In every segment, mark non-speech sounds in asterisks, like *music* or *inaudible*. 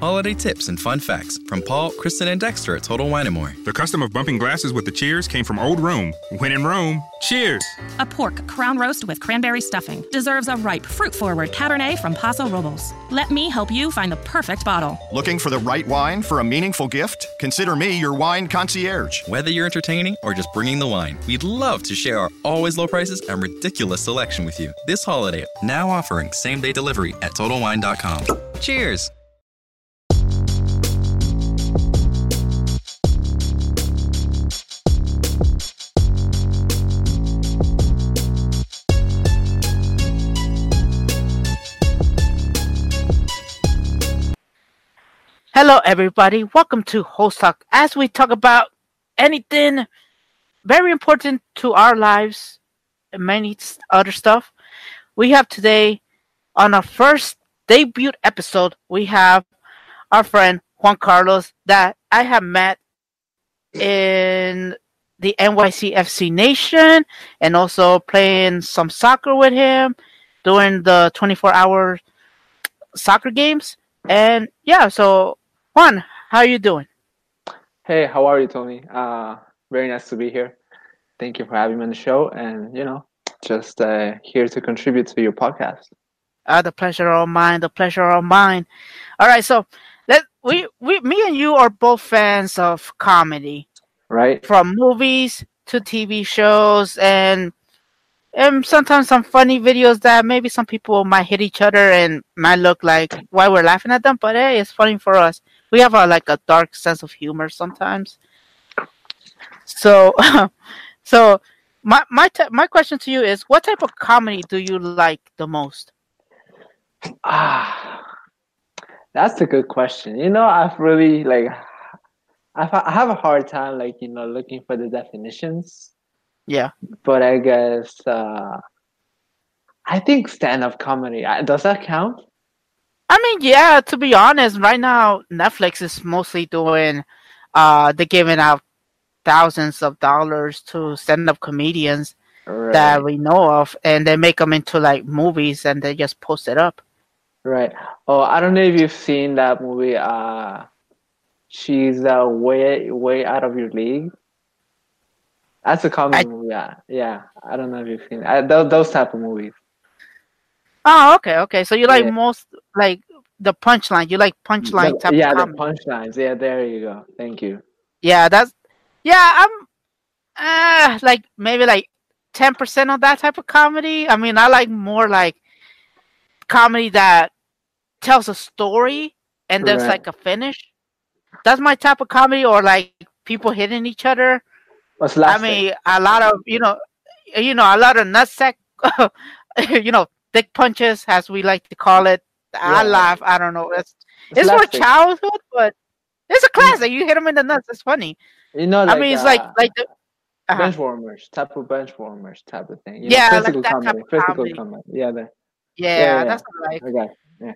holiday tips and fun facts from Paul, Kristen, and Dexter at Total Wine & More. The custom of bumping glasses with the cheers came from old Rome. When in Rome, cheers! A pork crown roast with cranberry stuffing deserves a ripe, fruit-forward Cabernet from Paso Robles. Let me help you find the perfect bottle. Looking for the right wine for a meaningful gift? Consider me your wine concierge. Whether you're entertaining or just bringing the wine, we'd love to share our always low prices and ridiculous selection with you. This holiday, now offering same-day delivery at TotalWine.com. Cheers! Hello, everybody. Welcome to Host Talk as we talk about anything very important to our lives and many other stuff. We have today on our first debut episode, we have our friend Juan Carlos that I have met in the NYCFC Nation and also playing some soccer with him during the 24 hour soccer games. And yeah, so Juan, how are you doing? Hey, how are you, Tony? Uh, very nice to be here. Thank you for having me on the show, and you know, just uh, here to contribute to your podcast. Uh, the pleasure of mine. The pleasure of mine. All right, so let we we me and you are both fans of comedy, right? From movies to TV shows, and and sometimes some funny videos that maybe some people might hit each other and might look like why we're laughing at them, but hey, it's funny for us we have a like a dark sense of humor sometimes. So, *laughs* so my my t- my question to you is, what type of comedy do you like the most? Ah, that's a good question. You know, I've really like, I've, I have a hard time like you know looking for the definitions. Yeah, but I guess uh, I think stand-up comedy does that count? I mean, yeah. To be honest, right now Netflix is mostly doing, uh, they're giving out thousands of dollars to stand-up comedians right. that we know of, and they make them into like movies, and they just post it up. Right. Oh, I don't know if you've seen that movie. Uh, she's uh, way way out of your league. That's a comedy I, movie. Yeah, yeah. I don't know if you've seen. I, those, those type of movies. Oh, okay, okay. So you like yeah. most like the punchline. You like punchline type. Yeah, the punchlines. Yeah, there you go. Thank you. Yeah, that's yeah. I'm uh like maybe like ten percent of that type of comedy. I mean, I like more like comedy that tells a story and there's right. like a finish. That's my type of comedy, or like people hitting each other. I mean, a lot of you know, you know, a lot of nutsack, *laughs* you know, dick punches, as we like to call it. Yeah. I laugh. I don't know. It's it's, it's for childhood, but it's a classic. You hit them in the nuts. It's funny. You know, like, I mean, it's uh, like like the, uh-huh. bench warmers, type of bench warmers, type of thing. You yeah, know, physical like that comedy, type of physical comedy. comedy. Yeah, the, yeah, yeah, yeah, that's what I like. Okay, yeah,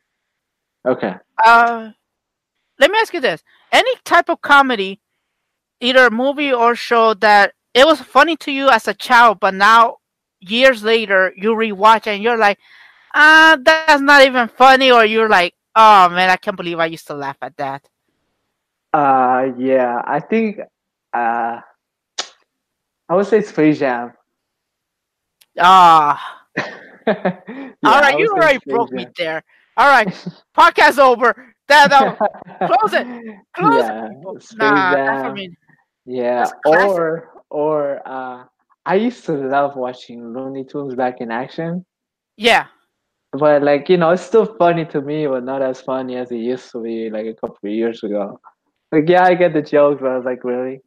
okay. Uh, let me ask you this: any type of comedy, either movie or show that it was funny to you as a child, but now years later you rewatch and you're like, ah, uh, that's not even funny, or you're like, oh man, I can't believe I used to laugh at that. Uh, yeah, I think, uh, I would say Space Jam. Ah. *laughs* yeah, All right, you already broke Jam. me there. All right, *laughs* podcast over. That, close it. *laughs* Close yeah, it. Nah, Jam. I mean, Yeah, or or uh, I used to love watching Looney Tunes back in action, yeah. but like you know, it's still funny to me, but not as funny as it used to be like a couple of years ago. Like, yeah, I get the jokes, but I was like, really,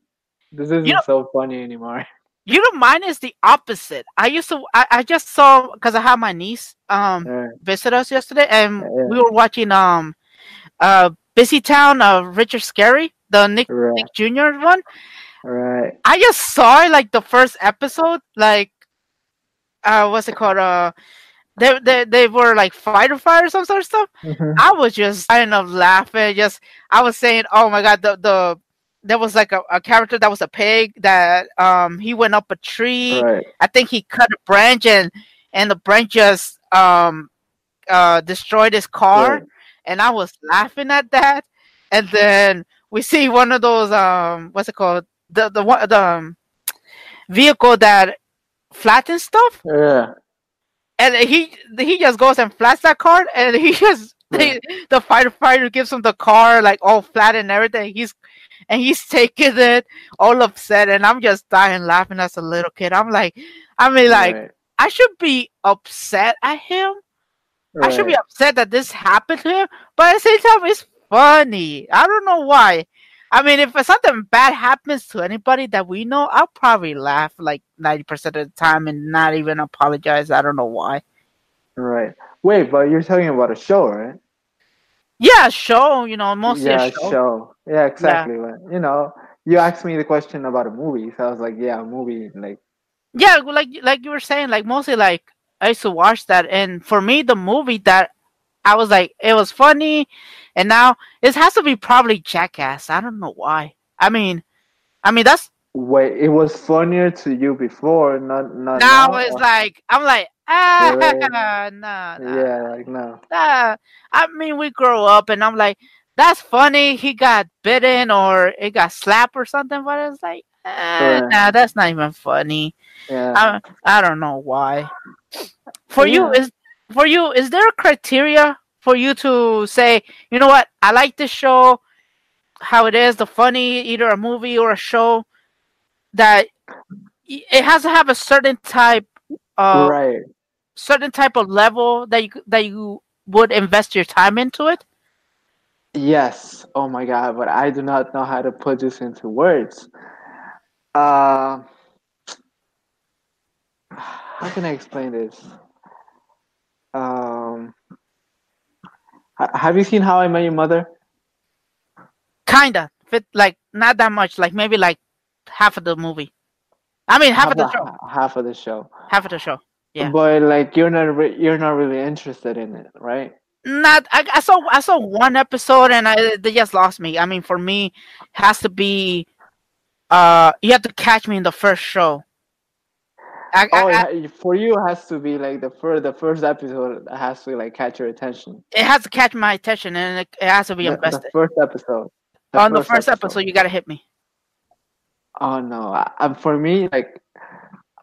this isn't know- so funny anymore. You know, mine is the opposite. I used to, I, I just saw because I had my niece um Yeah. visit us yesterday, and Yeah. we were watching um uh Busy Town of Richard Scarry, the Nick Right. Nick Jr. one. Right. I just saw it like the first episode, like uh what's it called? Uh they they, they were like fighter fire or some sort of stuff. Mhm. I was just dying of laughing. Just I was saying, oh my god, the the there was like a, a character that was a pig that um he went up a tree. Right. I think he cut a branch and and the branch just um uh destroyed his car. Right. and I was laughing at that. And then we see one of those um, what's it called? The the one the um, vehicle that flattens stuff, Yeah. and he he just goes and flats that car, and he *laughs* just they, the firefighter gives him the car like all flat and everything. He's and he's *laughs* taking it all upset, and I'm just dying laughing as a little kid. I'm like, I mean, like right. I should be upset at him. I should be upset that this happened to him, but at the same time, it's funny. I don't know why. I mean, if something bad happens to anybody that we know, I'll probably laugh like 90% of the time and not even apologize. I don't know why. Right. Wait, but you're talking about a show, right? Yeah, show, you know, mostly yeah, a show. Yeah, exactly. But, you know, you asked me the question about a movie, so I was like, yeah, a movie. Like, Yeah, like like you were saying, like mostly like I used to watch that, and for me, the movie that I was like, it was funny, and now it has to be probably Jackass. I don't know why. I mean, I mean that's wait, it was funnier to you before, not not now now. it's like I'm like ah *laughs* nah nah. yeah, like no. nah. I mean we grow up and I'm like that's funny. He got bitten or it got slapped or something, but it's like eh, Right. nah, that's not even funny. Yeah. I I don't know why. For you Yeah. is for you is there a criteria for you to say you know what I like this show, how it is, the funny either a movie or a show that it has to have a certain type of right. certain type of level that you that you would invest your time into it. Yes. Oh my God, but I do not know how to put this into words. Uh, how can I explain this? Um, have you seen How I Met Your Mother? Kinda fit like not that much, like maybe like half of the movie. I mean half of the a- show. Half of the show. Half of the show. Yeah. But like you're not re- you're not really interested in it, right? not I, I saw I saw one episode and I they just lost me. I mean for me has to be uh you have to catch me in the first show. I, Oh, I- I- for you it has to be like the first the first episode has to like catch your attention. it has to catch my attention and it, it has to be The, the invested. first episode. On the first episode you gotta hit me. Oh no! I, um, for me, like,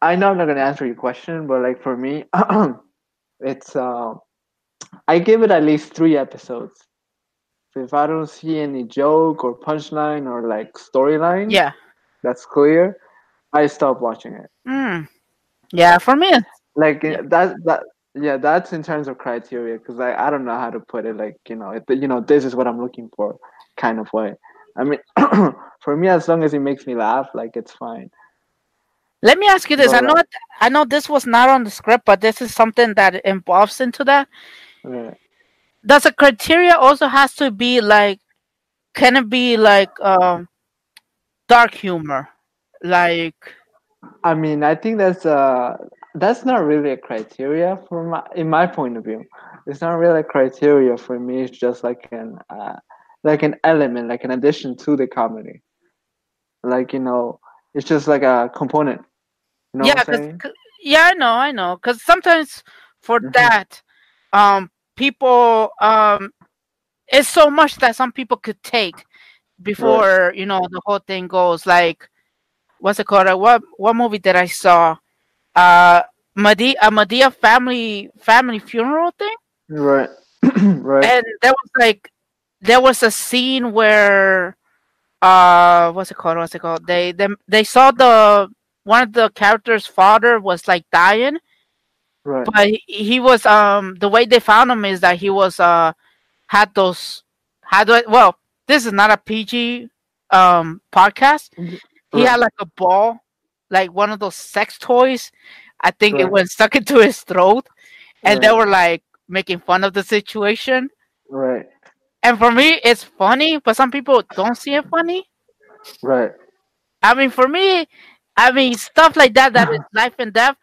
I know I'm not gonna answer your question, but like for me, *clears throat* it's uh, I give it at least three episodes. So if I don't see any joke or punchline or like storyline, Yeah. that's clear, I stop watching it. Mm. Yeah, for me Like Yeah. that that yeah, that's in terms of criteria because I I don't know how to put it. Like you know, it, you know, this is what I'm looking for, kind of way. I mean, *clears throat* for me, as long as it makes me laugh, like it's fine. let me ask you this. I know ahead. I know this was not on the script, but this is something that involves into that. Yeah. does a criteria also has to be like can it be like um dark humor like I mean, I think that's uh that's not really a criteria for my in my point of view. It's not really a criteria for me. It's just like an uh, like an element, like an addition to the comedy. Like you know, it's just like a component. You know yeah 'cause- yeah i know i know because sometimes for Mhm. that um people um it's so much that some people could take before you know the whole thing goes like what's it called? Uh, what what movie did i saw? Uh Madea, a Madea family family funeral thing? Right, *clears throat* right, and there was like there was a scene where uh what's it called? What's it called? They they, they saw the one of the characters father was like dying. Right. but he, he was um the way they found him is that he was uh had those had well this is not a pg um podcast he had like a ball like one of those sex toys i think it went stuck *laughs* into his throat and they were like making fun of the situation Right, and for me, it's funny, but some people don't see it funny. right. I mean, for me, I mean stuff like that that is *clears throat* life and death.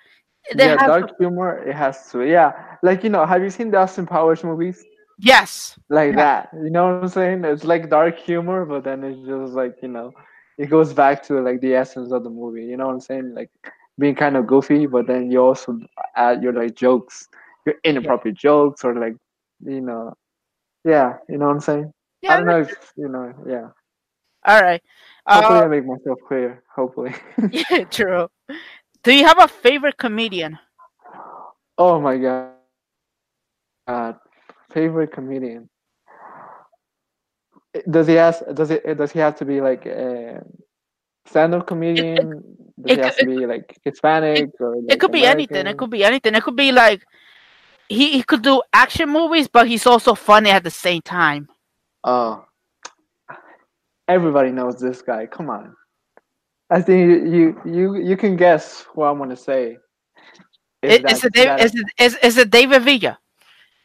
They yeah, have dark humor. It has to. Yeah, like you know, have you seen the Austin Powers movies? yes, like Yeah. that. You know what I'm saying? It's like dark humor, but then it's just like you know, it goes back to like the essence of the movie. You know what I'm saying? Like being kind of goofy, but then you also add your like jokes, your inappropriate jokes, or like you know, Yeah, you know what I'm saying. Yeah. I don't know if you know. Yeah. All right. Hopefully, I Uh, make myself clear. Hopefully. *laughs* yeah, true. Do you have a favorite comedian? oh my god. God, favorite comedian. Does he has does it does he have to be like a stand-up comedian? Does it he have to be like Hispanic or It like, could be anything. It could be anything. It could be like he, he could do action movies, but he's also funny at the same time. Oh, everybody knows this guy. Come on. I think you you you, you can guess what I'm gonna say. Is Is, that- is, it, David, that- is, it, is, is it David Villa?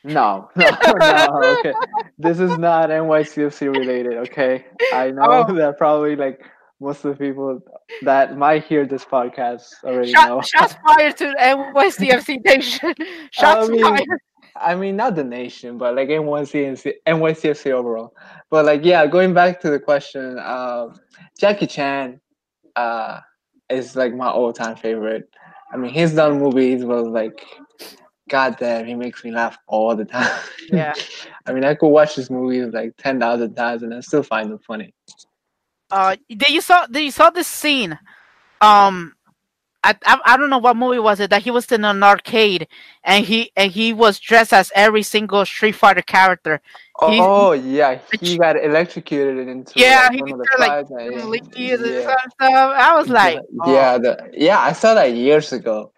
No, *laughs* no, no. Okay, this is not NYCFC related. Okay, I know Oh. that probably like most of the people that might hear this podcast already know. *laughs* Shots fired to NYCFC Nation. Shots I mean, fired. I mean, not the nation, but like NYCFC, NYCFC overall. But like, yeah, going back to the question, uh, Jackie Chan uh, is like my all-time favorite. I mean, he's done movies, but like, goddamn, he makes me laugh all the time. Yeah. *laughs* I mean, I could watch this movie like ten thousand times, and I still find them funny. Uh, did you saw did you saw this scene? Um, I, I I don't know what movie was it that he was in an arcade and he and he was dressed as every single Street Fighter character. He- oh yeah, he got electrocuted and into Yeah, like, he one of the got, like, and- Leaky and stuff. I was like, oh, yeah, the, yeah, I saw that years ago.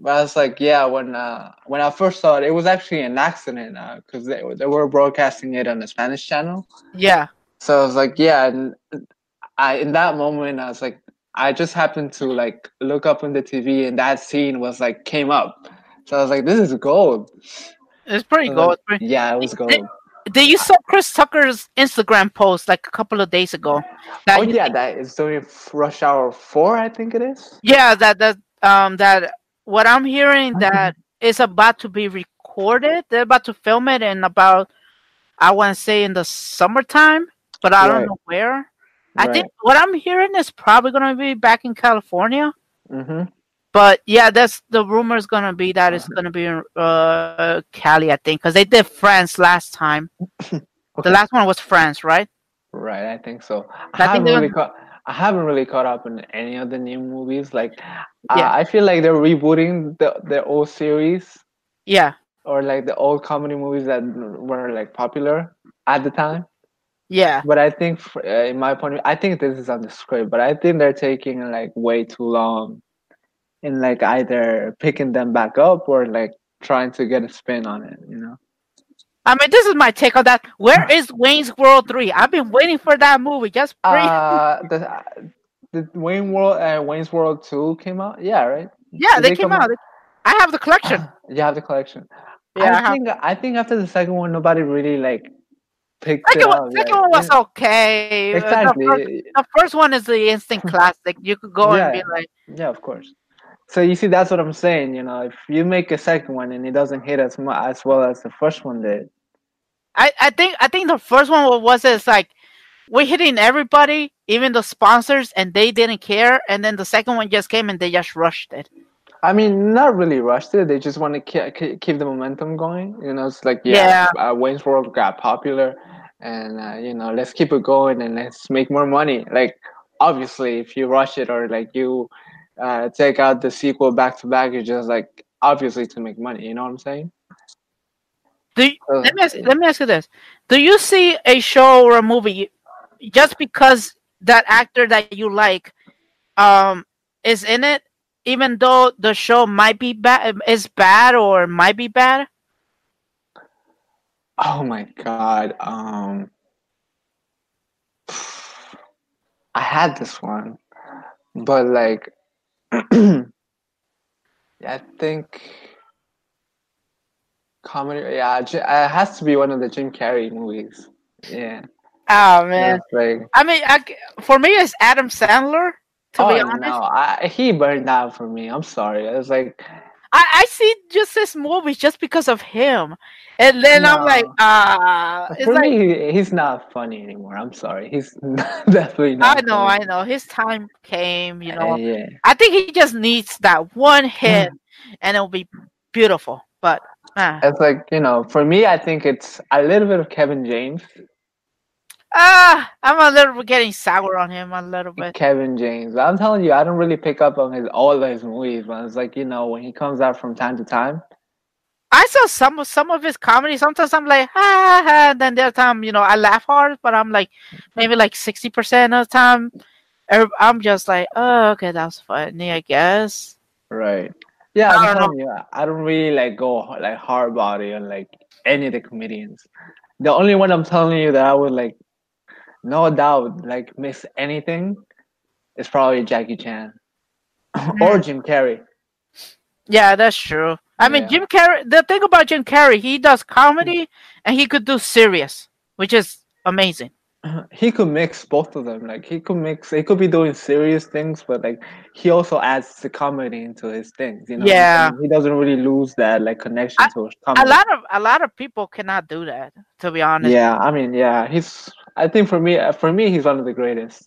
But I was like, yeah, when uh, when I first saw it, it was actually an accident because they, they were broadcasting it on the Spanish channel. yeah, So I was like, yeah, and I in that moment I was like, I just happened to like look up on the TV and that scene was like came up. So I was like, this is gold. it's pretty gold. like, pretty- Yeah, it was gold. Did you saw Chris Tucker's Instagram post like a couple of days ago? Oh yeah, that is doing Rush Hour Four, I think it is. yeah, that that um that what I'm hearing that is about to be recorded. They're about to film it in about I want to say in the summertime, but I don't know where. I think what I'm hearing is probably gonna be back in California. hmm But yeah, that's the rumor is gonna be that it's gonna be in uh, Cali, I think, because they did France last time. *laughs* The last one was France, right? Right, I think so. I, I think haven't they're really caught. I haven't really caught up in any of the new movies. Like, Yeah. I, I feel like they're rebooting the the old series Yeah, or like the old comedy movies that were like popular at the time. yeah, But I think, f- uh, in my point, of view, I think this is on the script. But I think they're taking like way too long, in like either picking them back up or like trying to get a spin on it. You know. I mean, this is my take on that. Where is Wayne's World three? I've been waiting for that movie. Just. Uh, the the Wayne World uh, Wayne's World Two came out. Yeah, right. yeah, did they they came come out. I have the collection. *laughs* You have the collection. Yeah, I I think I think after the second one, nobody really like picked Second it up. second yeah. one was okay. Uh, the first- The first one is the instant *laughs* classic. You could go and be like, Yeah, of course. So you see, that's what I'm saying. You know, if you make a second one and it doesn't hit as mu as well as the first one did, I, I think I think the first one was it's like we're hitting everybody, even the sponsors, and they didn't care. And then the second one just came and they just rushed it. I mean, not really rushed it. They just want to ke- ke- keep the momentum going. You know, it's like yeah, Uh, Wayne's World got popular, and uh, you know, let's keep it going and let's make more money. Like obviously, if you rush it or like you uh, take out the sequel back to back, it's just like obviously to make money. You know what I'm saying? Do you, Uh, let me ask, let me ask you this: Do you see a show or a movie just because that actor that you like um is in it, even though the show might be bad, is bad or might be bad? Oh my god. Um I had this one. But like *clears throat* I think comedy yeah, it has to be one of the Jim Carrey movies. Yeah. Oh man, like I mean, I for me, it's Adam Sandler. To oh be honest, no, I, he burned out for me. I'm sorry. It was like I, I see just this movie just because of him, and then I'm like, No. ah, it's for like me he's not funny anymore. I'm sorry. He's *laughs* definitely not I know, I know, his time came. You Uh, know, yeah. I think he just needs that one hit, and it'll be beautiful. But Ah, It's like you know, for me, I think it's a little bit of Kevin James. ah, I'm a little bit getting sour on him a little bit. Kevin James. I'm telling you, I don't really pick up on his all of his movies, but it's like you know when he comes out from time to time. I saw some of some of his comedy. Sometimes I'm like, ha, ha, then the other time, you know, I laugh hard, but I'm like, maybe like sixty percent of the time, er, I'm just like, oh, okay, that was funny, I guess. Right. Yeah, I don't know. you, I don't really like go like hard body on like any of the comedians. The only one I'm telling you that I would like, no doubt, like miss anything, is probably Jackie Chan *laughs* or hmm. Jim Carrey. Yeah, that's true. I mean, Yeah. Jim Carrey. The thing about Jim Carrey, he does comedy and he could do serious, which is amazing. He could mix both of them. Like he could mix. He could be doing serious things, but like he also adds the comedy into his things. You know. Yeah. And he doesn't really lose that like connection I- to A comedy. lot of a lot of people cannot do that, to be honest. Yeah, I mean, yeah, he's. I think for me, uh, for me, he's one of the greatest.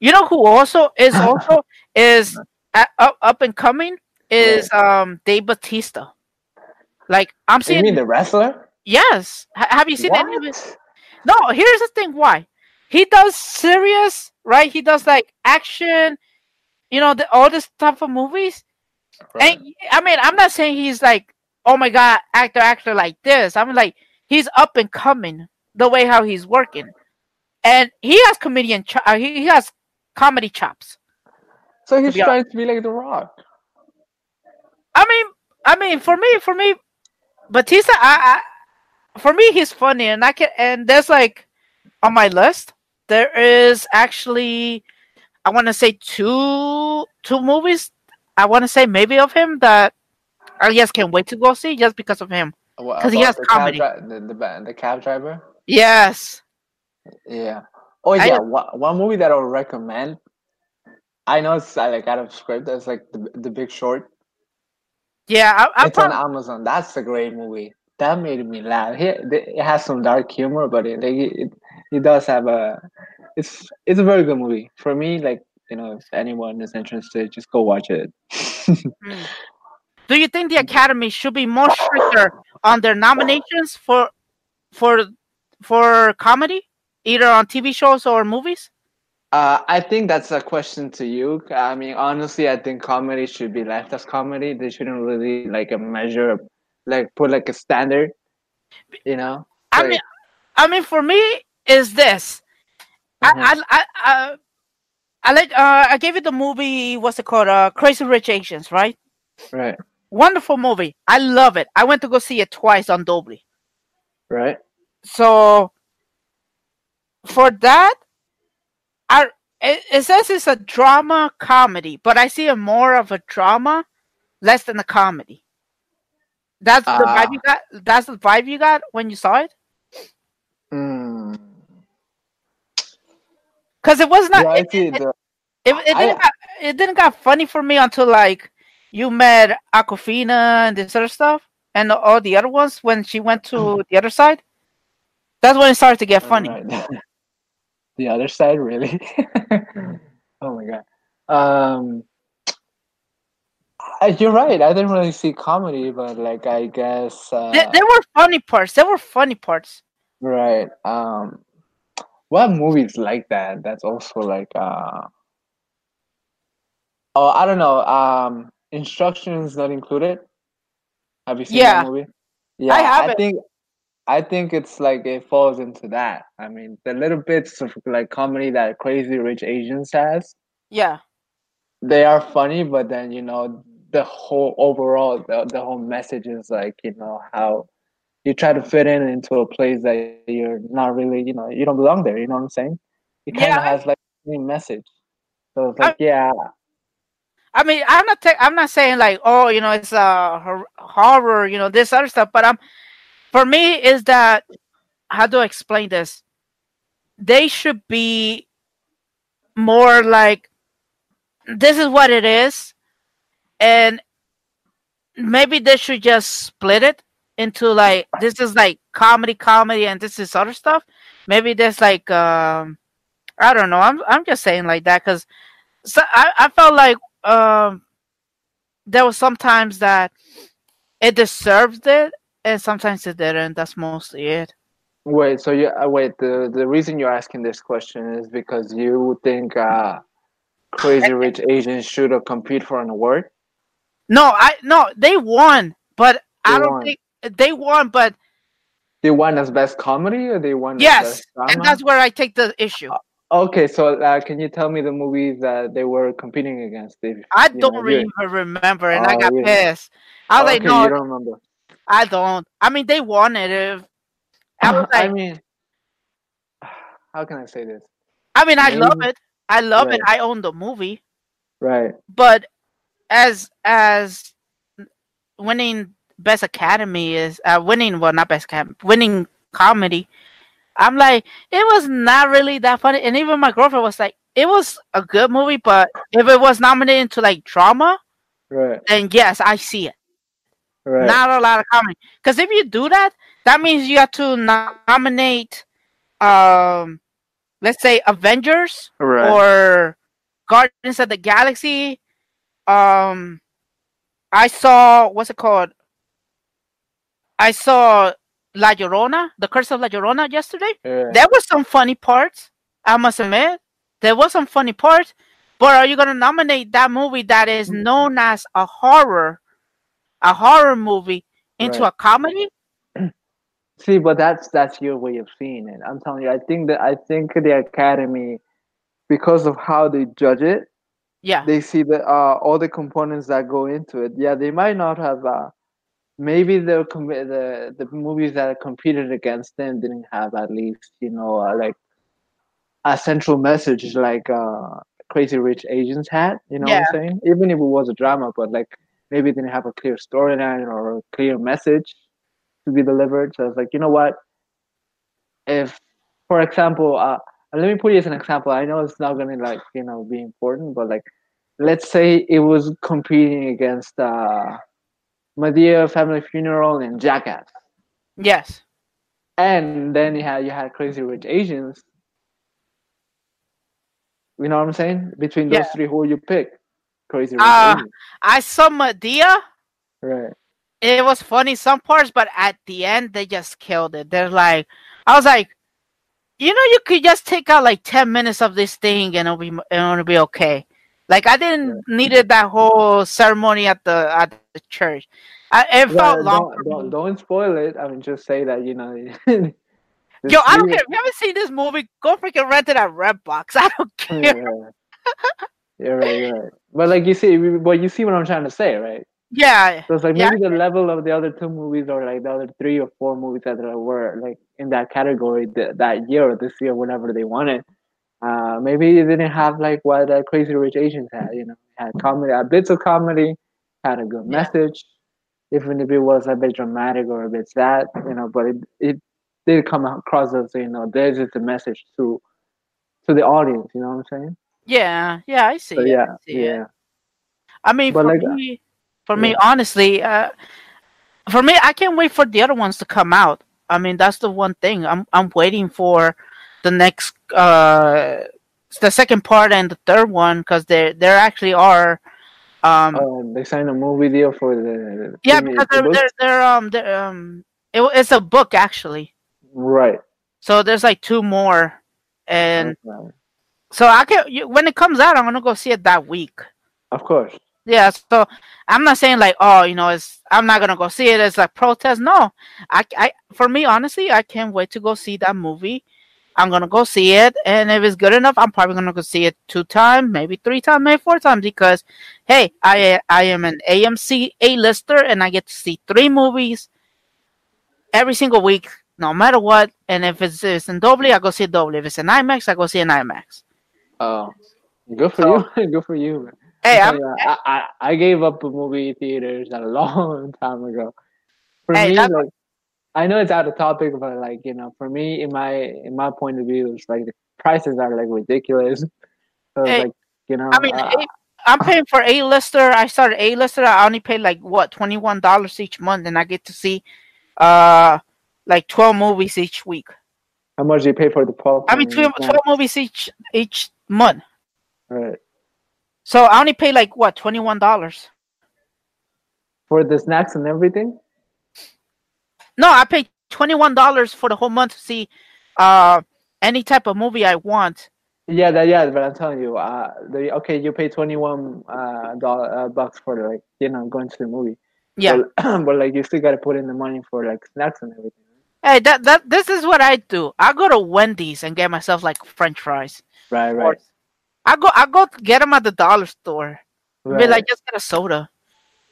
You know who also is *laughs* also is a- up up and coming is um Dave Batista. Like I'm You seeing. mean the wrestler? yes. H- have you seen any of his? No. Here's the thing. Why he does serious, right? He does like action. You know, the, all this type of movies. Right. And I mean, I'm not saying he's like, oh my god, actor, actor like this. I'm like, he's up and coming the way how he's working, and he has comedian, cho- uh, he, he has comedy chops. So he's hon- trying to be like The Rock. I mean, I mean, for me, for me, Batista, I, I for me, he's funny, and I can, and there's like on my list, there is actually, I want to say two two movies. I want to say maybe of him that I just can't wait to go see just because of him. What 'Cause he has the comedy. Cab dri- the, the the cab driver. Yes. Yeah. Oh yeah. One, one movie that I'll recommend. I know it's like out of script. It's like the the Big Short. Yeah, I, I it's on Amazon. That's a great movie. That made me laugh. He, it has some dark humor, but it, like, it it does have a. It's it's a very good movie for me. Like you know, if anyone is interested, just go watch it. *laughs* Do you think the Academy should be more stricter on their nominations for for for comedy, either on TV shows or movies? Uh, I think that's a question to you. I mean, honestly, I think comedy should be left as comedy. They shouldn't really like a measure, like put like a standard. You know. I Like, mean, I mean, for me, is this? Mhm. I, I, I, I, I like. Uh, I gave you the movie. What's it called? Uh, Crazy Rich Asians, right? right, Wonderful movie. I love it. I went to go see it twice on Dolby. right. So for that, I it, it says it's a drama comedy, but I see it more of a drama, less than a comedy. That's the Ah. vibe you got. That's the vibe you got when you saw it, Mm. because it was not. Yeah, it, see it, the it, it I- didn't got, it didn't got funny for me until like you met Awkwafina and this other stuff, and all the other ones when she went to the other side. That's when it started to get funny. Right. *laughs* the other side, really? *laughs* oh my god. Um, you're right. I didn't really see comedy, but like I guess uh, There, there were funny parts. There were funny parts. right. Um, what movies like that? That's also like uh. Oh, I don't know. Um, instructions not included. Have you seen Yeah. that movie? Yeah, I haven't. think I think it's like it falls into that. I mean, the little bits of like comedy that Crazy Rich Asians has, Yeah. they are funny, but then you know the whole overall the, the whole message is like you know how you try to fit in into a place that you're not really you know you don't belong there. You know what I'm saying? It kind of I- has like the same message. So it's I- like yeah, I mean, I'm not. ta- I'm not saying like, oh, you know, it's a hor- horror, you know, this other stuff. But I'm, for me, is that how do I explain this? They should be more like, this is what it is, and maybe they should just split it into like this is like comedy, comedy, and this is other stuff. Maybe there's like, um, I don't know. I'm I'm just saying like that because so I, I felt like um there was sometimes that it deserved it and sometimes it didn't. That's mostly it. Wait, so you uh, wait. The the reason you're asking this question is because you think uh, Crazy Rich Asians should have compete for an award. No, I no, they won, but I don't won. think they won. But They won as best comedy, or they won as yes, and that's where I take the issue. Okay, so uh, can you tell me the movies that they were competing against? If, I don't know, really even remember, and I Oh, got yeah. pissed. I was okay, like, no, you don't remember. I don't. I mean, they won it. If I was *laughs* I like, mean, *sighs* how can I say this? I mean, I love it. I love it. I own the movie, Right. but as as winning best academy is uh, winning well not best academy winning comedy i'm like it was not really that funny and even my girlfriend was like it was a good movie but if it was nominated to like drama Right. then yes i see it Right. not a lot of comedy because if you do that that means you have to nominate um let's say avengers right. or Guardians of the Galaxy. Um, I saw what's it called? I saw La Llorona, The Curse of La Llorona yesterday. yeah. There were some funny parts. I must admit, there was some funny parts. But are you gonna nominate that movie that is Mm. known as a horror, a horror movie, into Right. a comedy? *clears throat* See, but that's that's your way of seeing it. I'm telling you, I think that I think the Academy, because of how they judge it, Yeah, they see the uh, all the components that go into it. Yeah, they might not have. Uh, maybe the the the movies that competed against them didn't have at least you know uh, like a central message like uh, Crazy Rich Asians had. You know what I'm saying? Even if it was a drama, but like maybe it didn't have a clear storyline or a clear message to be delivered. So I was like, you know what? If, for example, uh, let me put you as an example. I know it's not gonna like you know be important, but like, let's say it was competing against uh, Madea Family Funeral and Jackass, yes, and then you had you had Crazy Rich Asians. You know what I'm saying? Between those Yeah. three, who you pick? Crazy Rich Uh, Asians, I saw Madea. right? it was funny some parts, but at the end they just killed it. They're like, I was like, you know, you could just take out like ten minutes of this thing and it'll be it'll be okay. Like I didn't needed that whole ceremony at the at the church. I, it Well, felt long. don't, don't don't spoil it. I mean, just say that you know. *laughs* Yo, I don't care. If you haven't seen this movie, go freaking rent it at Redbox. *laughs* I don't care. Yeah, you're right. Right. But like you see, but you see what I'm trying to say, right? Yeah, So it's like Yeah, maybe the level of the other two movies, or like the other three or four movies that were like in that category th- that year or this year, whenever they wanted. Uh, maybe it didn't have like what uh, Crazy Rich Asians had. You know, had comedy, had bits of comedy, had a good Yeah. message, even if it was a bit dramatic or a bit sad. You know, but it it did come across as you know, there's just a message to to the audience. You know what I'm saying? yeah, yeah. I see. So yeah, I see it. yeah. I mean, But for like, me, for me, honestly, uh, for me, I can't wait for the other ones to come out. I mean, that's the one thing I'm I'm waiting for the next, uh, the second part and the third one because there there actually are, um, Um, they signed a movie deal for the yeah, because they're, book? they're they're um they're, um it, it's a book actually, right. so there's like two more, and so I can when it comes out, I'm gonna go see it that week. Of course. Yeah, so I'm not saying like, oh, you know, it's I'm not gonna go see it it's like protest. No, I, I, for me, honestly, I can't wait to go see that movie. I'm gonna go see it, and if it's good enough, I'm probably gonna go see it two times, maybe three times, maybe four times, because hey, I I am an AMC A-lister, and I get to see three movies every single week, no matter what. And if it's, it's in Dolby, I go see Dolby. If it's in IMAX, I go see an IMAX. Oh, good for you. *laughs* good for you. man. Hey, I'm I'm, telling you, I, I I gave up movie theaters a *laughs* long time ago. For Hey, me, that's- like I know it's out of topic, but like you know, for me, in my in my point of view, it's like the prices are like ridiculous. So Hey, like you know, I mean, uh, I'm paying for A lister. I started A lister. I only pay like what twenty one dollars each month, and I get to see uh like twelve movies each week. how much do you pay for the pulp? I mean, 12, 12 movies each each month. right. So I only pay like what twenty one dollars. For the snacks and everything. no, I pay twenty one dollars for the whole month to see uh any type of movie I want. Yeah, that yeah, but I'm telling you, uh, the okay, you pay twenty one uh dollar uh, bucks for like you know going to the movie. Yeah. But, *clears throat* but like you still gotta put in the money for like snacks and everything. Hey, that that this is what I do. I go to Wendy's and get myself like French fries. Right, Or- right, I go I go get them at the dollar store. Be like, just get a soda.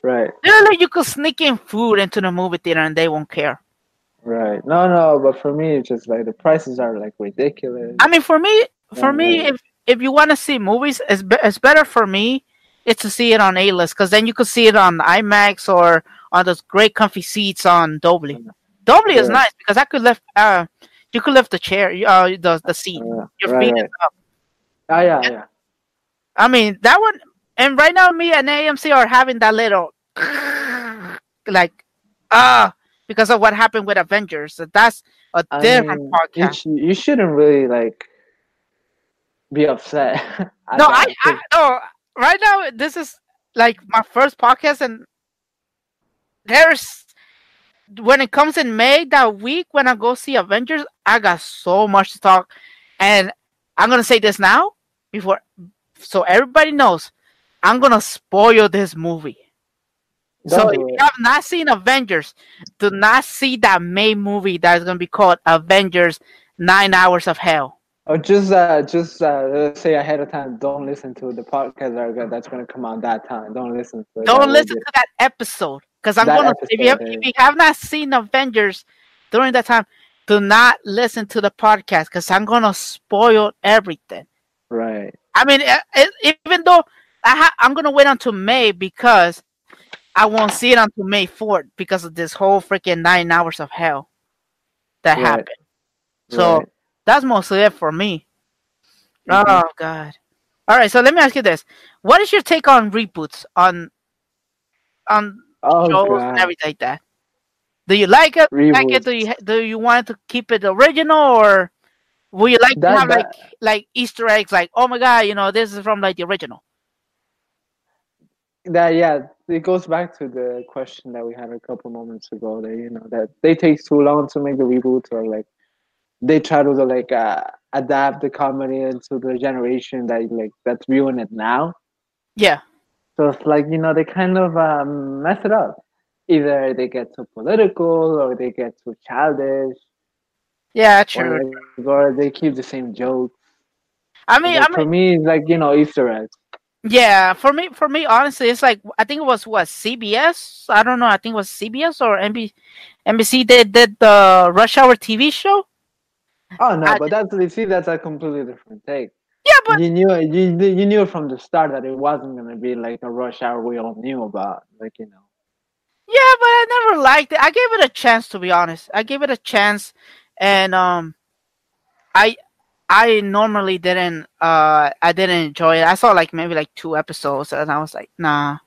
right, Literally, you could sneak in food into the movie theater and they won't care. right. No, no, but for me, it's just like the prices are like ridiculous. I mean, for me, for me, Yeah. if if you want to see movies, it's be- it's better for me. It's to see it on A list because then you could see it on IMAX or on those great comfy seats on Dolby. Dolby is nice because I could lift uh you could lift the chair uh the the seat. Uh, Your right, feet right. is up. Oh yeah, yeah. I mean that one and right now me and AMC are having that little like ah because of what happened with Avengers. So that's a I different mean, you, podcast. sh- you shouldn't really like be upset. *laughs* No, I, I no. Right now, this is like my first podcast, and there's when it comes in May that week when I go see Avengers, I got so much to talk, and I'm gonna say this now before, so everybody knows, I'm gonna spoil this movie. So if you have not seen Avengers, do not see that May movie that is gonna be called Avengers: Nine Hours of Hell. Or just uh just uh say ahead of time, don't listen to the podcast that's gonna come out that time. Don't listen to Don't listen to that episode because I'm That gonna. If you, have, if you have not seen Avengers during that time, do not listen to the podcast because I'm gonna spoil everything. Right. I mean, even though I ha- I'm gonna wait until May because I won't see it until May 4th because of this whole freaking nine hours of hell that Right. happened. So right. that's mostly it for me. Mm-hmm. Oh God! All right, so let me ask you this: What is your take on reboots on on Oh shows and everything like that. Do you like it? Like it? Do you do you want to keep it original or would you like That- to have that- like like Easter eggs? Like, oh my god, you know, this is from like the original. That yeah, it goes back to the question that we had a couple moments ago. That you know that they take too long to make the reboot, or like they try to like uh, adapt the comedy into the generation that like that's viewing it now. Yeah, So it's like you know they kind of um, mess it up. Either they get too political, or they get too childish, yeah, true. or, they keep the same jokes. I mean, Like, I for me, it's like you know Easter eggs. yeah, for me, for me, honestly, it's like I think it was what CBS. I don't know. I think it was CBS or NBC. NBC they did the Rush Hour TV show. Oh no, I- but that's you see that's a completely different take. Yeah, but you knew you you knew from the start that it wasn't gonna be like a rush hour we all knew about. Like you know. Yeah, but I never liked it. I gave it a chance to be honest. I gave it a chance and um I I normally didn't uh I didn't enjoy it. I saw like maybe like two episodes and I was like, nah.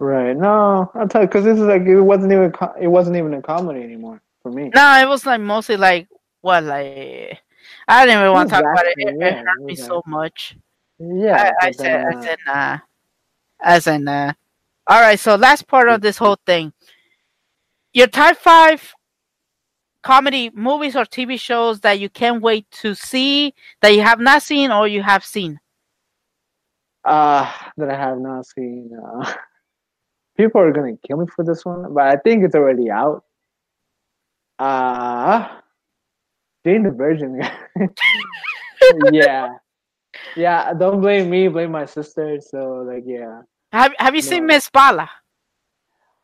Right. No, I'll tell you because this is like it wasn't even co- it wasn't even a comedy anymore for me. No, it was like mostly like what like I didn't even want to talk about it. It, Exactly, it yeah, hurt me so much. Yeah. I, I said then, I uh, said nah. I said nah. Alright, so last part of this whole thing. Your top five comedy movies or TV shows that you can't wait to see that you have not seen or you have seen. uh that I have not seen. Uh, *laughs* people are gonna kill me for this one, but I think it's already out. Uh Jane the Virgin. *laughs* yeah. Yeah, don't blame me, blame my sister. So like yeah. Have Have you seen Miss Bala?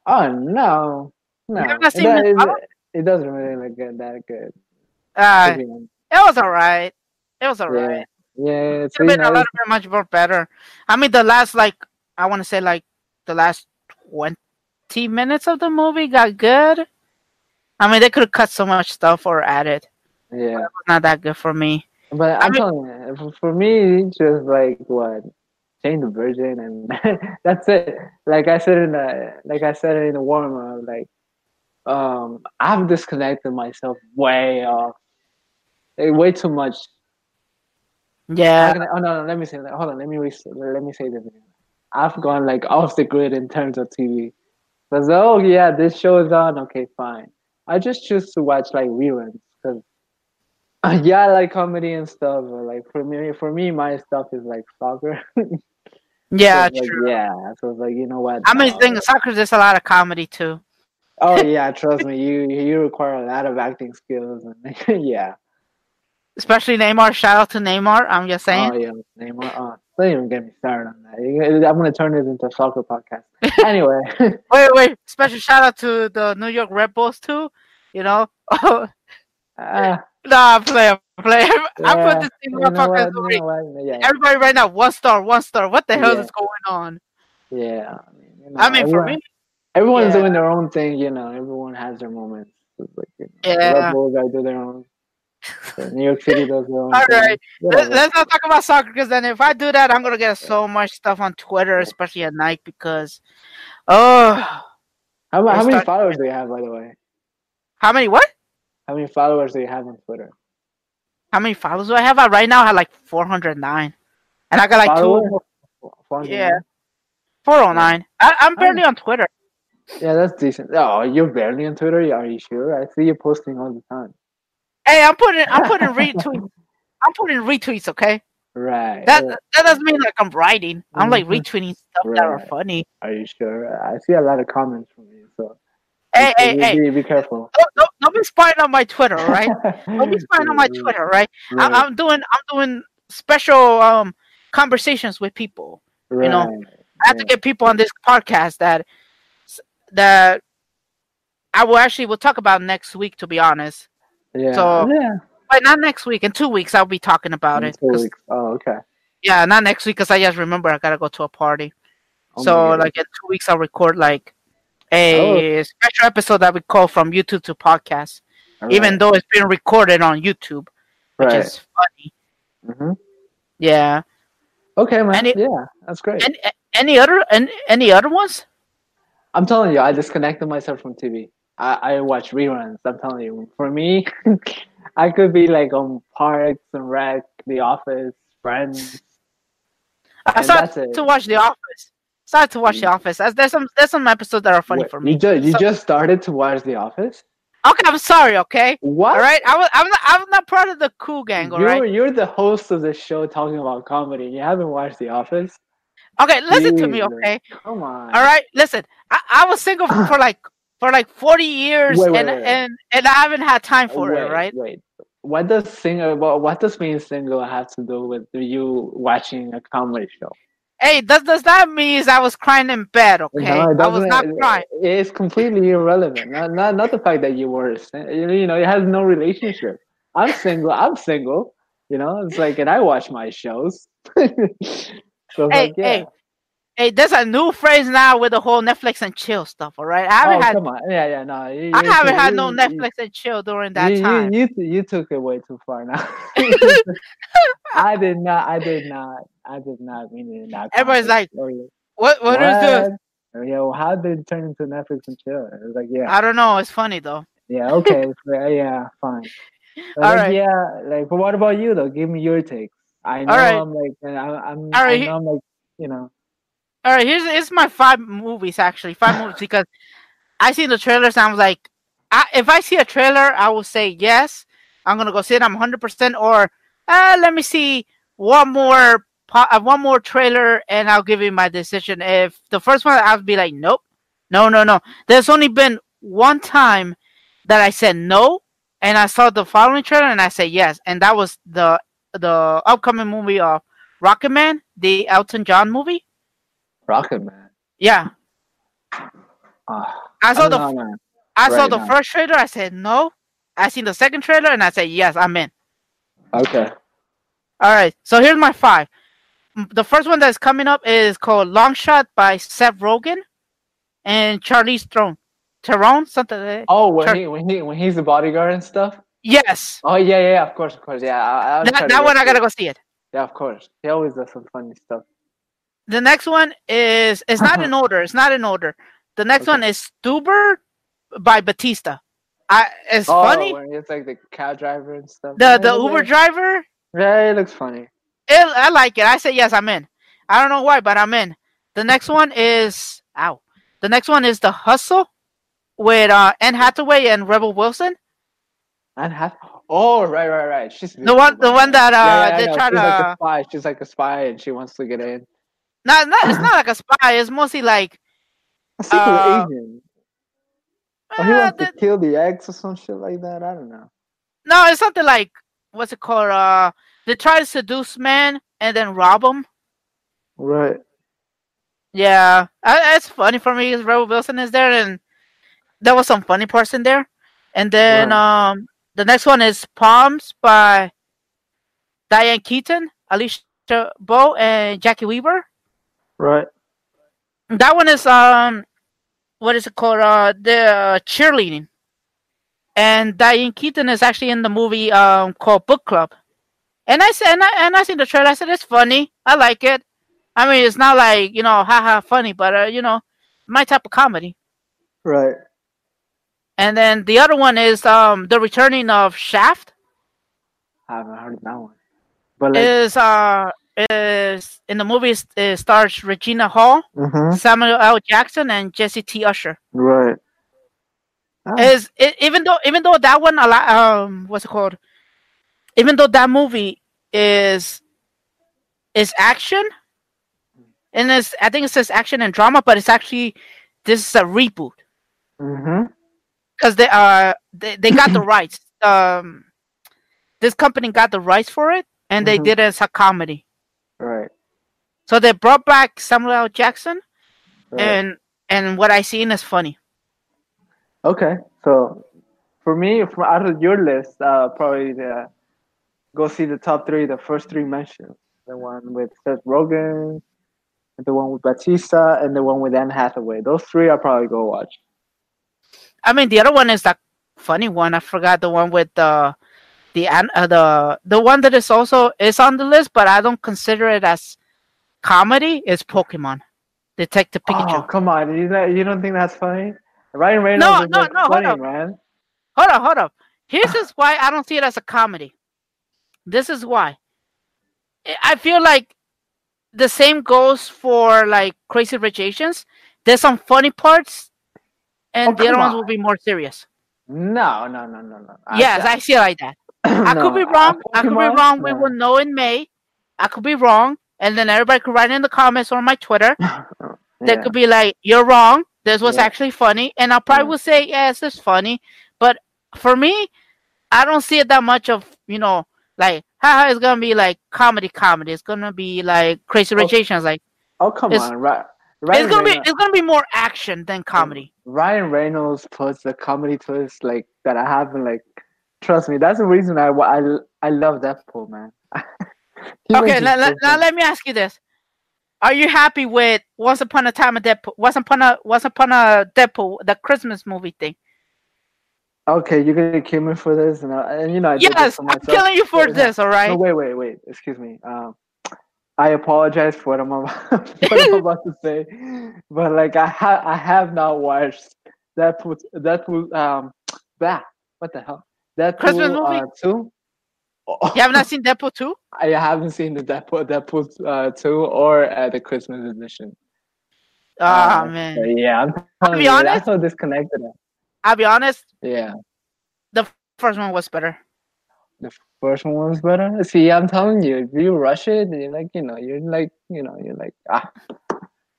Oh no. No. have not seen Miss Bala? it doesn't really look good that good. Uh, to be honest. it was alright. It was alright. Yeah, it's Could have been a nice. lot bit much more better. I mean, the last like I want to say like the last twenty minutes of the movie got good. I mean, they could have cut so much stuff or added. Yeah. It was not that good for me. But I I'm mean- telling you, for- me, it's just like what, Jane the Virgin, and *laughs* that's it. Like I said in the, like I said in the warm up, like, um, I've disconnected myself way off, like, way too much. Yeah, can oh no, no, let me say that. Hold on, let me let me say this. I've gone like off the grid in terms of TV. But oh yeah, this show is on. Okay, fine. I just choose to watch like reruns because *laughs* yeah, I like comedy and stuff. But like for me, for me, my stuff is like soccer. *laughs* Yeah, So, like, true. yeah. So it's like you know what? I mean, uh, thing soccer there's a lot of comedy too. Oh yeah, trust me, you you require a lot of acting skills and *laughs* yeah. Especially Neymar. Shout out to Neymar. I'm just saying. Oh yeah, Neymar. Oh, don't even get me started on that. I'm gonna turn it into a soccer podcast. *laughs* Anyway, *laughs* Wait, wait. Special shout out to the New York Red Bulls too. You know. ah, nah, play, play. I yeah, put this thing you know motherfuckers what, over you know what, yeah, Everybody right now, one star, one star. What the hell Yeah. is going on? yeah. I mean, you know, I mean, for me, everyone's yeah. doing their own thing. You know, everyone has their moments. It's like, you know, Yeah. Bulls gotta do their own. So New York City does their own. All right. Let, Whatever. let's not talk about soccer because then if I do that, I'm gonna get so much stuff on Twitter, especially at night because, oh, How, how let's many followers do you have, by the way? how many what? How many followers do you have on Twitter? How many followers do I have? I right now I have like 409, and I got like Followers? two, yeah, 409. I, I'm barely on Twitter. Yeah, that's decent. Oh, you're barely on Twitter. Are you sure? I see you posting all the time. Hey, I'm putting, I'm putting retweets. I'm putting retweets. Okay, Right. that yeah. that doesn't mean like I'm writing. I'm like Mhm. retweeting stuff that are funny. Are you sure? I see a lot of comments from you, so Hey, be, hey, be, hey! be, careful. Don't, don't, don't be spying on my Twitter, right? Don't be *laughs* spying on my Twitter, right? Right, I, I'm doing I'm doing special um conversations with people. you know, I have to get people on this podcast that that I will actually we'll talk about next week. To be honest, Yeah. so- yeah. but not next week. In two weeks, I'll be talking about in it. two 'cause- weeks. Oh, okay. Yeah, not next week because I just remember I gotta go to a party. Oh so like in two weeks, I'll record like a special episode that we call from YouTube to podcast. All Even right, though it's being recorded on YouTube, which right. is funny. hmm Yeah. Okay, man. Any- yeah, that's great. Any any other any, any other ones? I'm telling you, I disconnected myself from TV. I, I watch reruns. I'm telling you. For me, *laughs* I could be like on Parks and Rec, The Office, Friends. I started to watch The Office. Started to watch The mm. Office. As- There's some there's some episodes that are funny Wait, for me. You just you So- just started to watch The Office? Okay, I'm sorry. Okay, What? all right. I was I'm not I'm not part of the cool gang. All you're right. you're the host of the show talking about comedy. You haven't watched The Office? Okay, listen to me. Okay. Come on. All right. Listen. I, I was single *sighs* for like for like 40 years, Wait, wait, and wait, and and I haven't had time for it. Right. Wait. What does single? What, what does being single have to do with you watching a comedy show? Hey, does does that mean I was crying in bed? Okay, No, I was doesn't- crying. It's completely irrelevant. Not, not not the fact that you were, you know, it has no relationship. I'm single. I'm single. You know, it's like, and I watch my shows. *laughs* so Hey, like, yeah. hey, Hey, there's a new phrase now with the whole Netflix and chill stuff. All right, I haven't oh, had come on. Yeah, yeah, no. You, I you haven't took- had you- no Netflix and chill during that time. You, you, took it way too far now. *laughs* I did not. I did not. I did not mean it in that. Everybody's like, yeah. what what is this? Yeah, well, how did it turn into Netflix and chill? It was like, yeah, I don't know. It's funny though. yeah, okay, yeah, uh, yeah, fine. *laughs* But All like, right. Yeah, like, but what about you though? Give me your take. I know right. I'm like, uh, I, I'm, All right, I know I'm like, you know, All right, here's here's my five movies actually. Five movies *sighs* because I seen the trailers and I was like, I, if I see a trailer, I will say yes. I'm gonna go see it. I'm 100 percent or uh, let me see one more po- uh, one more trailer and I'll give you my decision. If the first one, I'll be like, nope, no, no, no. There's only been one time that I said no, and I saw the following trailer and I said yes, and that was the the upcoming movie of Rocket Man, the Elton John movie. Rocket Man. Yeah, Ah, I saw don't the know. I saw Right the now. first trailer. I said no. I seen the second trailer and I said yes. I'm in. Okay. All right. So here's my five. The first one that's coming up is called Long Shot by Seth Rogen and Charlize Theron. Theron, something. Like. Oh, when Sure. he when he when he's the bodyguard and stuff. Yes, Oh yeah, yeah, of course, of course, yeah. I, I'll that, that one I gotta go see it. Yeah, of course. He always does some funny stuff. The next one is it's not in order. It's not in order. The next Okay. one is Stuber by Batista. I it's oh, funny. It's like the cab driver and stuff. The the yeah, Uber driver. Yeah, it looks funny. It, I like it. I say yes, I'm in. I don't know why, but I'm in. The next one is ow. the next one is The Hustle with uh, Anne Hathaway and Rebel Wilson. Anne Hath- Oh, right, right, right. She's The one, the one that uh, Yeah, yeah, they try She's to. like a spy. She's like a spy, and she wants to get in. Not, not, it's not *clears throat* like a spy. It's mostly like. A secret Uh, agent. Or he uh, wants to kill the eggs or some shit like that. I don't know. no, it's something like what's it called? Uh, they try to seduce men and then rob them. Right. Yeah, I, it's funny for me. Rebel Wilson is there, and there was some funny parts in there. And then Right. um, the next one is Poms by Diane Keaton, Alisha Boe, and Jacki Weaver. Right. That one is um, what is it called? Uh, the uh, cheerleading. And Diane Keaton is actually in the movie um called Book Club. And I said, and I, and I seen the trailer. I said it's funny. I like it. I mean, it's not like you know, haha, funny, but uh, you know, my type of comedy. Right. And then the other one is um the returning of Shaft I haven't heard of that one. But like, is uh is in the movie it stars Regina Hall, Mhm. Samuel L. Jackson, and Jesse T. Usher. right. Ah, Is it, even though even though that one a lot um what's it called? Even though that movie is is action, and it's I think it says action and drama, but it's actually this is a reboot Mm-hmm. because they uh they, they got the *clears throat* rights. Um, this company got the rights for it, and they Mhm. did it as a comedy. So they brought back Samuel L. Jackson, right. and and what I seen is funny. Okay, so for me, from out of your list, uh, probably the go see the top three, the first three mentioned, the one with Seth Rogen, the one with Batista, and the one with Anne Hathaway. Those three, I'll probably go watch. I mean, the other one is that funny one. I forgot the one with the the uh, the the one that is also is on the list, but I don't consider it as comedy. Is Pokemon Detective Pikachu. Oh, Pikachu? come on, you you don't think that's funny? Ryan Reynolds No, is no, no, hold funny, up. man. Hold up, hold up. Here's is why I don't see it as a comedy. This is why. I- I feel like the same goes for like Crazy Rich Asians. There's some funny parts, and Oh, the other come ones will be more serious. No, no, no, no, no. I- yes, I see it like that. *clears throat* I no, could be wrong. I could be wrong. We will know in May. I could be wrong, and then everybody could write in the comments or my Twitter. *sighs* They Yeah. could be like, "You're wrong. This was Yeah. actually funny," and I probably Yeah. will say, "Yes, it's funny." But for me, I don't see it that much of you know, like, haha, it's gonna be like comedy, comedy. It's gonna be like Crazy oh. Rich Okay. Asians. Like, Oh, come on, Ri- Ryan it's gonna be, it's gonna be more action than comedy. Ryan Reynolds puts the comedy twist like that I haven't like. Trust me, that's the reason I I, I love Deadpool, man. *laughs* Okay, now, now, now let me ask you this: Are you happy with Once Upon a Time a Deadpool? Once upon a Once Upon a Deadpool, the Christmas movie thing? Okay, you're gonna kill me for this, and, I, and you know I Yes, I'm killing you for this. All right. No, wait, wait, wait. Excuse me. Um, I apologize for what I'm about, *laughs* what I'm *laughs* about to say, but like I have I have not watched that put that Deadpool um bah, what the hell that Christmas movie? uh, two. You have not seen Deadpool two? *laughs* I haven't seen the Deadpool Deadpool uh, two or uh, the Christmas edition. Ah Uh, man. so yeah, I'm telling be you, honest- that's how disconnected. I- I'll be honest. Yeah, The First one was better. the first one was better. See, I'm telling you, if you rush it, you're like, you know, you're like, you know, you're like, ah,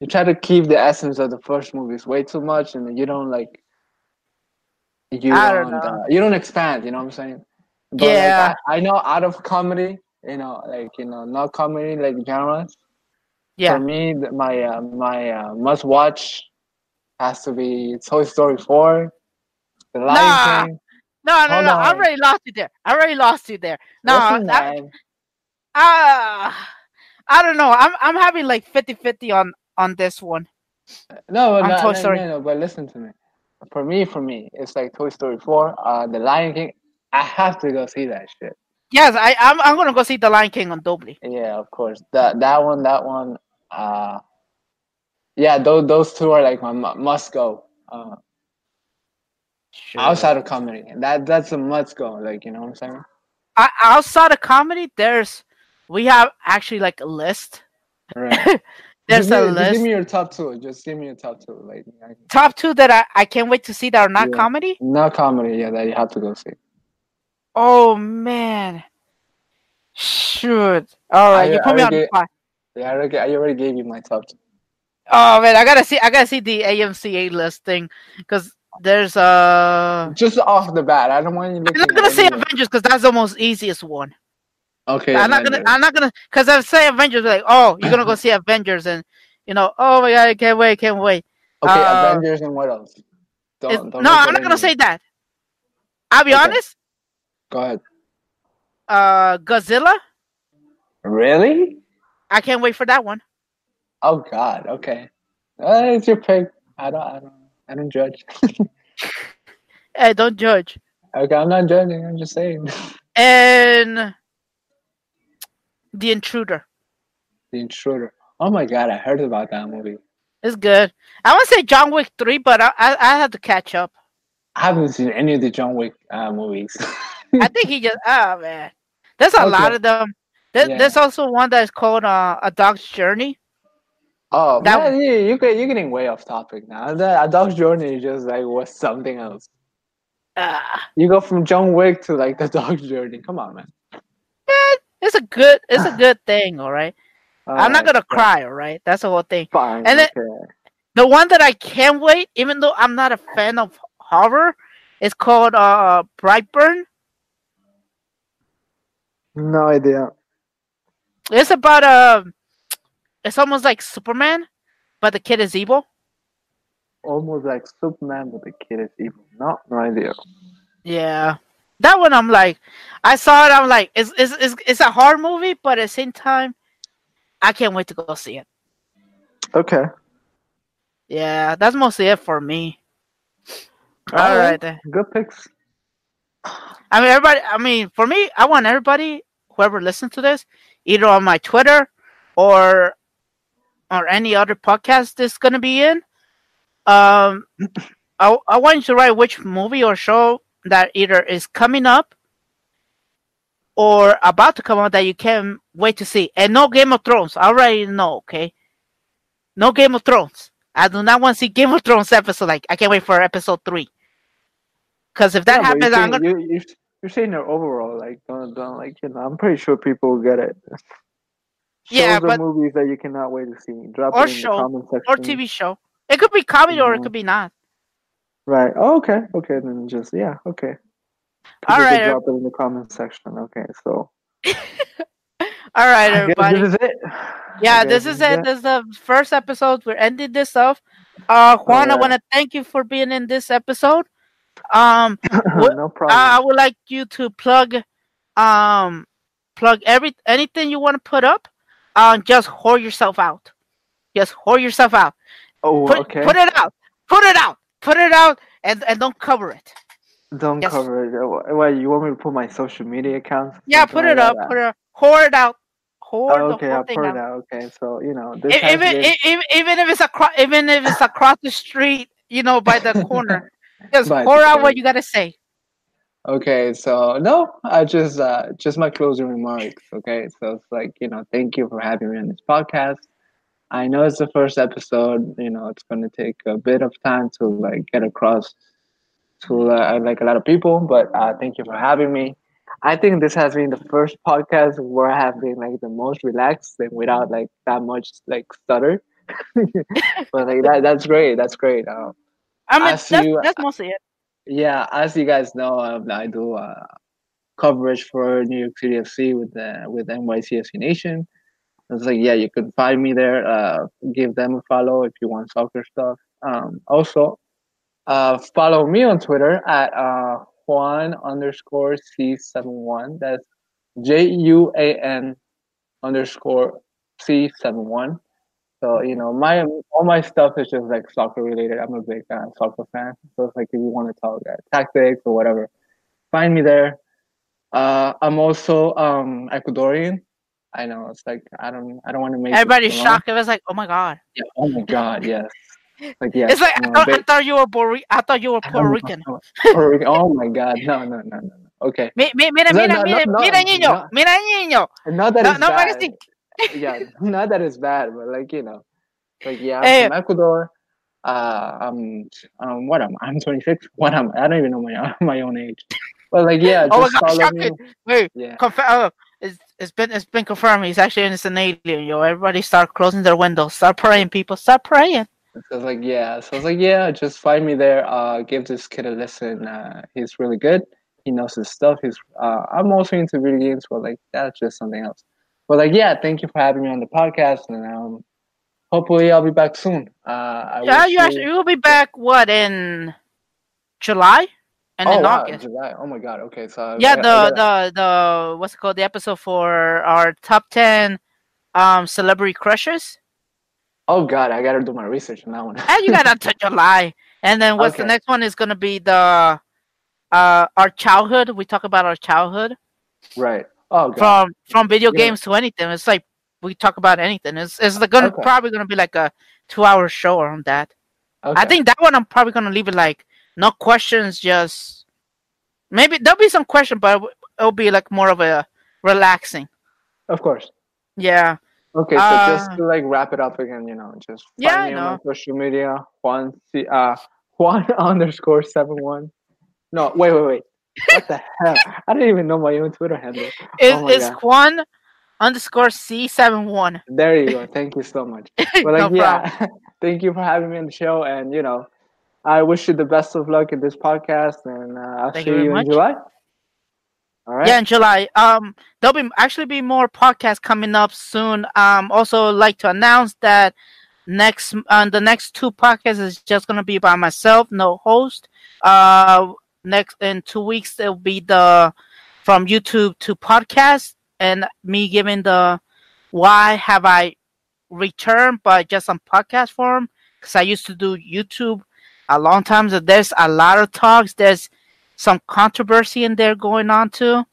you try to keep the essence of the first movies way too much, and you don't like, you I don't, don't. Uh, you don't expand. You know what I'm saying? But, like, Yeah. I, I know out of comedy, you know, like you know, not comedy like genres. Yeah. For me, my uh, my uh, must watch has to be Toy Story 4, The Lion Nah. King. No, no, Hold no. I already lost you there. I already lost you there. No, Listen, I, uh, I don't know. I'm I'm having like 50-50 on on this one. No, on no, Toy no, Story. no, no, but listen to me. For me, for me, it's like Toy Story 4, uh, The Lion King. I have to go see that shit. Yes, I I'm I'm gonna go see The Lion King on Dolby. Yeah, of course. That that one, that one. Uh, yeah, those those two are like my must go. Uh, outside of comedy, that that's a must go. Like you know what I'm saying? I, outside of comedy, there's we have actually like a list. Right. *laughs* there's just, a give, list. give me your top two. Just give me your top two. Like, Top two that I, I can't wait to see that are not Yeah. comedy. not comedy. Yeah, that you have to go see. Oh man. Shoot. All right, I- you put I me on the spot. Yeah, I already, I already gave you my top two. Oh man, I gotta see. I gotta see the AMCA list thing because there's uh. Just off the bat, I don't want you I'm not gonna say Avengers because that's the most easiest one. Okay. I'm not gonna. I'm not gonna because I say Avengers like, oh, you're gonna go see Avengers and you know, oh my god, I can't wait, can't wait. Okay, uh, Avengers and what else? Don't, don't no, I'm not gonna say that. I'll be Okay. honest. Go ahead. Uh, Godzilla. Really? I can't wait for that one. Oh God. Okay. Uh, it's your pick. I don't. I don't. I don't judge. *laughs* Hey, don't judge. okay, I'm not judging. I'm just saying. *laughs* And The Intruder. the Intruder. Oh my God, I heard about that movie. It's good. I want to say John Wick three, but I I, I have to catch up. I haven't seen any of the John Wick uh, movies. *laughs* I *laughs* think he just oh man, there's a lot of them. There, Yeah. There's also one that's called uh, A Dog's Journey. oh, That man, you you you're getting way off topic now. The A Dog's Journey is just like was something else. Uh, You go from John Wick to like the Dog's Journey. Come on, man. it's a good it's a *sighs* good thing. All right, I'm not gonna cry. All right, that's the whole thing. Fine. And then- okay. The one that I can't wait, even though I'm not a fan of horror, is called uh Brightburn. No idea. It's about uh, it's almost like Superman, but the kid is evil. Almost like Superman, but the kid is evil. No, no idea. Yeah, that one I'm like, I saw it. I'm like, it's it's it's, it's a horror movie, but at the same time, I can't wait to go see it. Okay. Yeah, that's mostly it for me. All Alright. right. Good picks. I mean, everybody. I mean, for me, I want everybody, whoever listens to this, either on my Twitter or or any other podcast that's gonna be in. Um, I I want you to write which movie or show that either is coming up or about to come out that you can't wait to see, and no Game of Thrones. I already know. Okay, no Game of Thrones. I do not want to see Game of Thrones episode. Like I can't wait for episode three. Because if that Yeah, happens, I'm gonna. You, you, you're saying your overall, like, don't, don't, like, you know, I'm pretty sure people will get it. Yeah, or but- movies that you cannot wait to see. Drop Or it in show, the comment section. or TV show. It could be comedy or it Mhm. could be not. Right. Oh, okay. Okay. Then just yeah. Okay. All People could right, Drop it in the comment section. Okay. So. *laughs* All right, everybody. This is it. Yeah, this is it. This is the first episode. We're ending this off. Uh, Juan, I want to thank you for being in this episode. Um, *laughs* what- no problem. I would like you to plug, um, plug every anything you want to put up. Um, just whore yourself out. Just whore yourself out. oh, Put, okay. put it out. Put it out. Put it out, and and don't cover it. Don't yes. cover it. Why you want me to put my social media accounts? Yeah, put like it up. that? Put it. Whore it out. Whore Oh, the okay, whole I'll thing put out. it out. Okay, so you know this even even even if it's across even if it's across the street, you know, by the corner, *laughs* just pour out what you gotta say. Okay, so no, I just uh just my closing remarks. Okay, so it's like you know, thank you for having me on this podcast. I know it's the first episode. You know, it's going to take a bit of time to like get across to uh, like a lot of people, but uh, thank you for having me. I think this has been the first podcast where I have been like the most relaxed and without like that much like stutter. *laughs* but like that, that's great. That's great. Um, I mean, that's, you- that's mostly it. yeah, as you guys know, um, I do uh, coverage for New York City FC with the with NYCFC Nation. It's like yeah, you can find me there. Uh, give them a follow if you want soccer stuff. Um, also, uh, follow me on Twitter at uh, Juan underscore C seven one. That's J U A N underscore C seven one. So you know, my all my stuff is just like soccer related. I'm a big uh, soccer fan. So it's like if you want to talk uh, tactics or whatever, find me there. Uh, I'm also um Ecuadorian. I know it's like I don't I don't want to make it Everybody's shocked. It was like, oh my god. Yeah, oh my god, yes. Like yeah, it's like I thought, I thought you were Puerto, I thought you were *laughs* Puerto Rican. Puerto Rican. Oh my god, no, no, no, no, no. Okay, Mi- mi- Mira, mira, mira, no, mira, niño, mira, niño. not that No, it's no, bad. Yeah, *laughs* not that it's bad, but like you know, Like, yeah, I'm Hey. from Ecuador. Uh, I'm, um, what am I? I'm 26. What am I? I don't even know my *laughs* my own age. But like, yeah, just Oh my gosh, me. Wait, Yeah. conf- oh, it's, it's been it's been confirmed. He's actually an alien. Yo, everybody start closing their windows. Start praying, people. Start praying. So I was like, yeah. So I was like, yeah, just find me there. Uh, give this kid a listen. Uh, he's really good. He knows his stuff. He's. Uh, I'm also into video games, but like that's just something else. But like, yeah, thank you for having me on the podcast, and um, hopefully I'll be back soon. Uh, I Yeah, you actually you will be back. What in July and oh, in wow, August? July. Oh my god. Okay, so Yeah, I the gotta- the the what's it called? The episode for our top ten um celebrity crushes. Oh god, I gotta do my research on that one. And you got until July. And then what's the next one is gonna be the uh our childhood. We talk about our childhood right. Oh from from video Yeah. games to anything. It's like we talk about anything. It's it's gonna Okay. probably gonna be like a two hour show on that. I think that one I'm probably gonna leave it like no questions, just maybe there'll be some question, but it'll- be like more of a relaxing. Of course. Yeah. Okay, so just Uh, to like wrap it up again, you know, just find Yeah, me on social media, Juan C uh *laughs* Juan *laughs* underscore seven one. No, wait, wait, wait. What the hell? I don't even know my own Twitter handle. Oh my is God. Juan underscore C seven one. There you go. Thank you so much. *laughs* But like, problem. yeah, *laughs* thank you for having me on the show, and you know, I wish you the best of luck in this podcast, and uh, I'll Thank see you you much. in July. All right. Yeah, in July. Um, there'll be actually be more podcasts coming up soon. Um, also like to announce that next uh, the next two podcasts is just gonna be by myself, no host. Uh, next in two weeks it'll be the from YouTube to podcast and me giving the why have I returned, but just on podcast form because I used to do YouTube a long time. So there's a lot of talks. There's some controversy in there going on too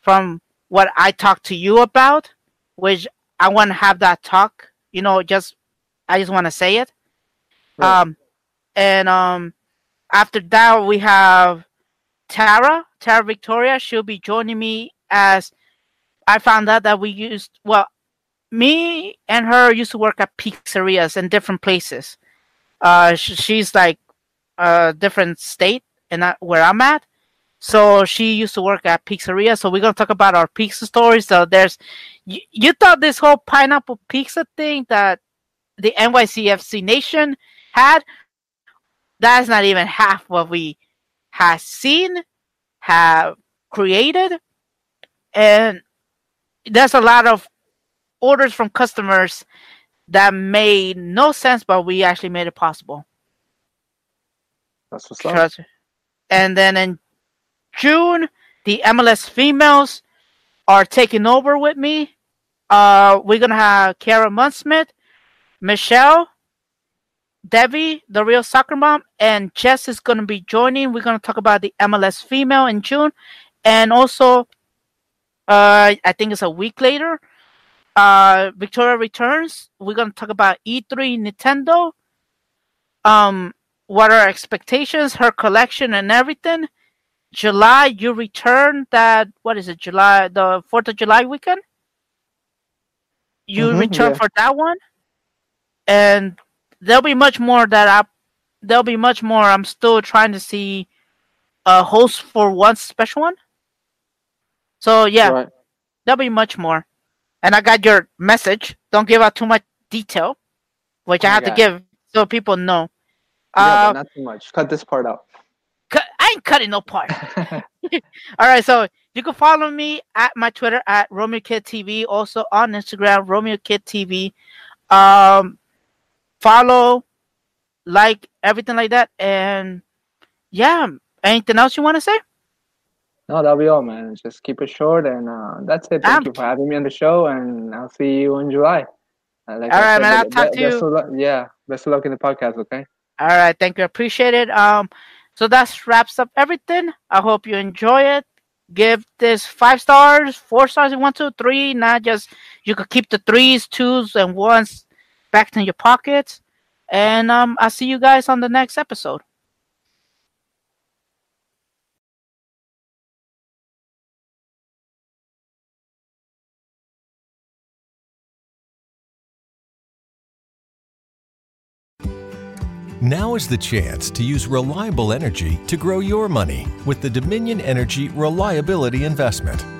from what I talked to you about, which I want to have that talk. You know, just I just want to say it. Right. Um, and um, after that we have Tara, Tara Victoria. She'll be joining me as I found out that we used well, me and her used to work at pizzerias in different places. Uh, sh- she's like a different state and where I'm at. So she used to work at pizzeria. So we're gonna talk about our pizza stories. So there's, you, you thought this whole pineapple pizza thing that the NYCFC Nation had, that's not even half what we have seen, have created, and there's a lot of orders from customers that made no sense, but we actually made it possible. That's what's up. And then in June, the MLS females are taking over with me. Uh, we're gonna have Kara Munsmith, Michelle, Debbie, the real soccer mom, and Jess is gonna be joining. We're gonna talk about the MLS female in June, and also, uh, I think it's a week later. Uh, Victoria returns. We're gonna talk about E3 Nintendo. Um, what are our expectations, her collection, and everything. July, you return that what is it? July, the Fourth of July weekend. You Mhm, return yeah. for that one, and there'll be much more that I. There'll be much more. I'm still trying to see a host for one special one. So yeah, Right. there'll be much more. And I got your message. Don't give out too much detail, which Oh I have to give so people know. Yeah, Uh, but not too much. Cut this part out. cut, I ain't cutting no part. *laughs* *laughs* All right, so you can follow me at my Twitter at Romeo Kid TV, also on Instagram Romeo Kid TV. Um, follow, like everything like that, and yeah. Anything else you want to say? No, that'll be all, man. Just keep it short, and uh, that's it. Thank Um, you for having me on the show, and I'll see you in July. Uh, like All I right, said, man, I'll be- talk be- to you- luck- yeah, best of luck in the podcast. Okay. All right, thank you, appreciate it. Um, so that wraps up everything. I hope you enjoy it. Give this five stars, four stars, if you want to, three. Not just you could keep the threes, twos, and ones back in your pockets. And um, I'll see you guys on the next episode. Now is the chance to use reliable energy to grow your money with the Dominion Energy Reliability Investment.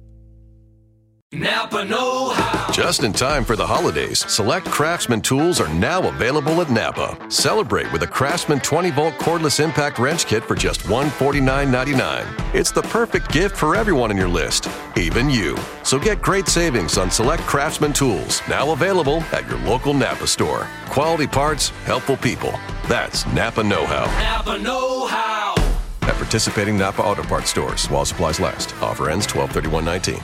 Napa Know How. Just in time for the holidays, select Craftsman tools are now available at Napa. Celebrate with a Craftsman 20 volt cordless impact wrench kit for just $149.99. It's the perfect gift for everyone on your list, even you. So get great savings on select Craftsman tools, now available at your local Napa store. Quality parts, helpful people. That's Napa Know How. Napa Know How. At participating Napa Auto Parts stores while supplies last. Offer ends 12 19